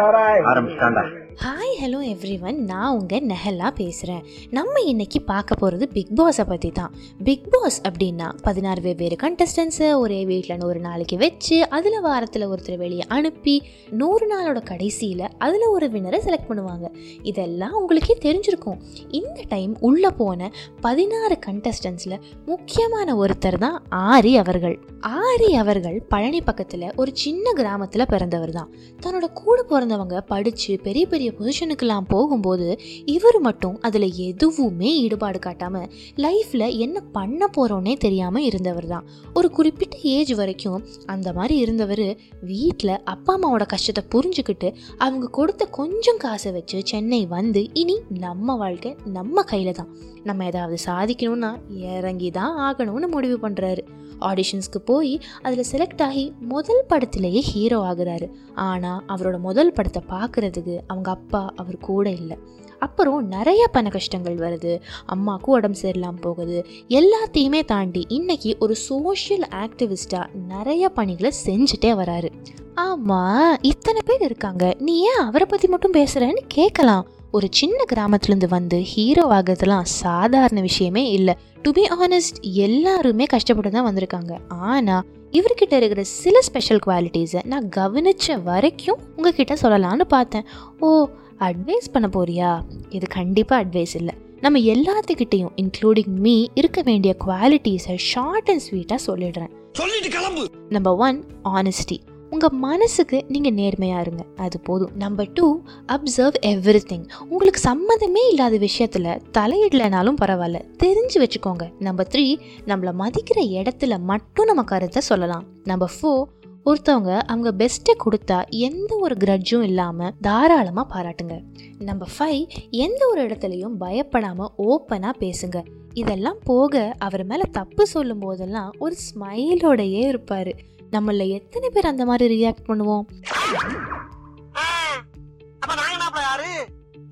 चाह रहा है आरम शानदार ஹாய் ஹலோ எவ்ரி ஒன் நான் உங்கள் நெஹலா பேசுகிறேன் நம்ம இன்னைக்கு பார்க்க போகிறது பிக் பாஸை பற்றி தான். பிக் பாஸ் அப்படின்னா பதினாறு வெவ்வேறு கண்டஸ்டன்ஸை ஒரே வீட்டில் நூறு நாளைக்கு வச்சு அதில் வாரத்தில் ஒருத்தர் வெளியே அனுப்பி நூறு நாளோட கடைசியில் அதில் ஒரு வினரை செலக்ட் பண்ணுவாங்க. இதெல்லாம் உங்களுக்கே தெரிஞ்சிருக்கும். இந்த டைம் உள்ளே போன பதினாறு கண்டஸ்டன்ஸில் முக்கியமான ஒருத்தர் தான் ஆரி அவர்கள். ஆரி அவர்கள் பழனி பக்கத்தில் ஒரு சின்ன கிராமத்தில் பிறந்தவர் தான். தன்னோட கூட பிறந்தவங்க படித்து பெரிய பெரிய பொசிஷனுக்கெல்லாம் போகும்போது இவர் மட்டும் அதில் எதுவுமே ஈடுபாடு காட்டாமல் லைஃப்பில் என்ன பண்ண போகிறோன்னே தெரியாமல் இருந்தவர் தான். ஒரு குறிப்பிட்ட ஏஜ் வரைக்கும் அந்த மாதிரி இருந்தவர் வீட்டில் அப்பா அம்மாவோட கஷ்டத்தை புரிஞ்சுக்கிட்டு அவங்க கொடுத்த கொஞ்சம் காசை வச்சு சென்னை வந்து இனி நம்ம வாழ்க்கை நம்ம கையில் தான். நம்ம ஏதாவது சாதிக்கணும்னா இறங்கி தான் ஆகணும்னு முடிவு பண்ணுறாரு ஆடிஷன்ஸ்க்கு போய் அதில் செலக்ட் ஆகி முதல் படத்திலேயே ஹீரோ ஆகுறாரு. ஆனால் அவரோட முதல் படத்தை பார்க்குறதுக்கு அவங்க அப்பா அவர் கூட இல்லை. அப்புறம் நிறைய பண கஷ்டங்கள் வருது. அம்மாவுக்கும் உடம்பு சரியில்லாமல் போகுது. எல்லாத்தையுமே தாண்டி இன்னைக்கு ஒரு சோஷியல் ஆக்டிவிஸ்டாக நிறைய பணிகளை செஞ்சுட்டே வராரு. ஆமாம் இத்தனை பேர் இருக்காங்க. நீ ஏன் அவரை பற்றி மட்டும் பேசுகிறேன்னு கேட்கலாம் ஒரு சின்ன கிராமத்துலேருந்து வந்து ஹீரோ ஆகிறதுலாம் சாதாரண விஷயமே இல்லை. டு பி ஆனஸ்ட் எல்லாருமே கஷ்டப்பட்டு தான் வந்திருக்காங்க. ஆனால் இவர்கிட்ட இருக்கிற சில ஸ்பெஷல் குவாலிட்டிஸை நான் கவனித்த வரைக்கும் உங்ககிட்ட சொல்லலான்னு பார்த்தேன். ஓ அட்வைஸ் பண்ண போறியா? இது கண்டிப்பாக அட்வைஸ் இல்லை. நம்ம எல்லாத்துக்கிட்டேயும் இன்க்ளூடிங் மீ இருக்க வேண்டிய குவாலிட்டிஸை ஷார்ட் அண்ட் ஸ்வீட்டாக சொல்லிடுறேன். சொல்லிட்டு கிளம்பு. நம்பர் ஒன் ஆனஸ்டி உங்கள் மனசுக்கு நீங்கள் நேர்மையாக இருங்க. அது போதும். Number two observe everything உங்களுக்கு சம்மந்தமே இல்லாத விஷயத்தில் தலையிடலைனாலும் பரவாயில்ல. தெரிஞ்சு வச்சுக்கோங்க. நம்பர் த்ரீ நம்மளை மதிக்கிற இடத்துல மட்டும் நம்ம கருத்தை சொல்லலாம். நம்பர் ஃபோர் ஒருத்தவங்க அவங்க பெஸ்ட்டை கொடுத்தா எந்த ஒரு கிரட்ஜும் இல்லாமல் தாராளமாக பாராட்டுங்க. நம்பர் ஃபைவ் எந்த ஒரு இடத்துலையும் பயப்படாமல் ஓப்பனாக பேசுங்க. இதெல்லாம் போக அவர் மேலே தப்பு சொல்லும் போதெல்லாம் ஒரு ஸ்மைலோடையே இருப்பார். நம்மள எத்தனை பேர் அந்த மாதிரி ரியாக்ட் பண்ணுவோம்?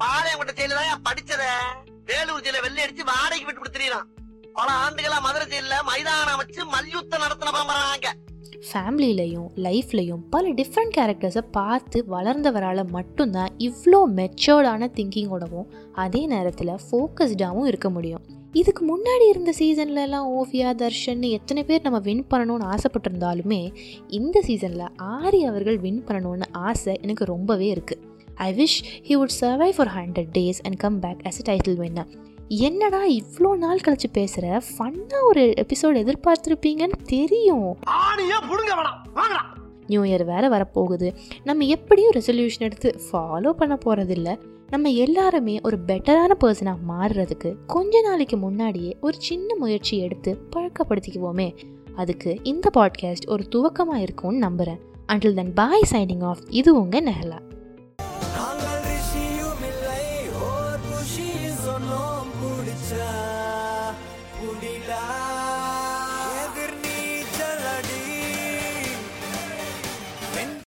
பாளையங்கோட்டை ஜெயில தான் படிச்சத? வேலூர் ஜெயில வெள்ளை அடிச்சு வாடகைக்கு விட்டு கொடுத்துறான் பல ஆண்டுகளா மதுரை ஜெயில மைதானம் அமைச்சு மல்யுத்தம் நடத்தின ஃபேமிலிலையும் லைஃப்லையும் பல டிஃப்ரெண்ட் கேரக்டர்ஸை பார்த்து வளர்ந்தவரால் மட்டும்தான் இவ்வளோ மெச்சோர்டான திங்கிங்கோடவும் அதே நேரத்தில் ஃபோக்கஸ்டாகவும் இருக்க முடியும். இதுக்கு முன்னாடி இருந்த சீசன்ல எல்லாம் ஓவியா தர்ஷன் எத்தனை பேர் நம்ம வின் பண்ணணும்னு ஆசைப்பட்டிருந்தாலுமே இந்த சீசனில் ஆரி அவர்கள் வின் பண்ணணும்னு ஆசை எனக்கு ரொம்பவே இருக்குது I wish he would survive for hundred days and come back as a title winner என்னடா இவ்வளோ நாள் கழிச்சு பேசுகிற ஃபன்னாக ஒரு எபிசோட் எதிர்பார்த்துருப்பீங்கன்னு தெரியும். நியூ இயர் வேறு வரப்போகுது. நம்ம எப்படியும் ரெசல்யூஷன் எடுத்து ஃபாலோ பண்ண போகிறதில்ல நம்ம எல்லாருமே ஒரு பெட்டரான பர்சனாக மாறுறதுக்கு கொஞ்ச நாளைக்கு முன்னாடியே ஒரு சின்ன முயற்சி எடுத்து பழக்கப்படுத்திக்குவோமே. அதுக்கு இந்த பாட்காஸ்ட் ஒரு துவக்கமாக இருக்கும்னு நம்புகிறேன் until then bye signing off இது உங்கள் நெஹலா.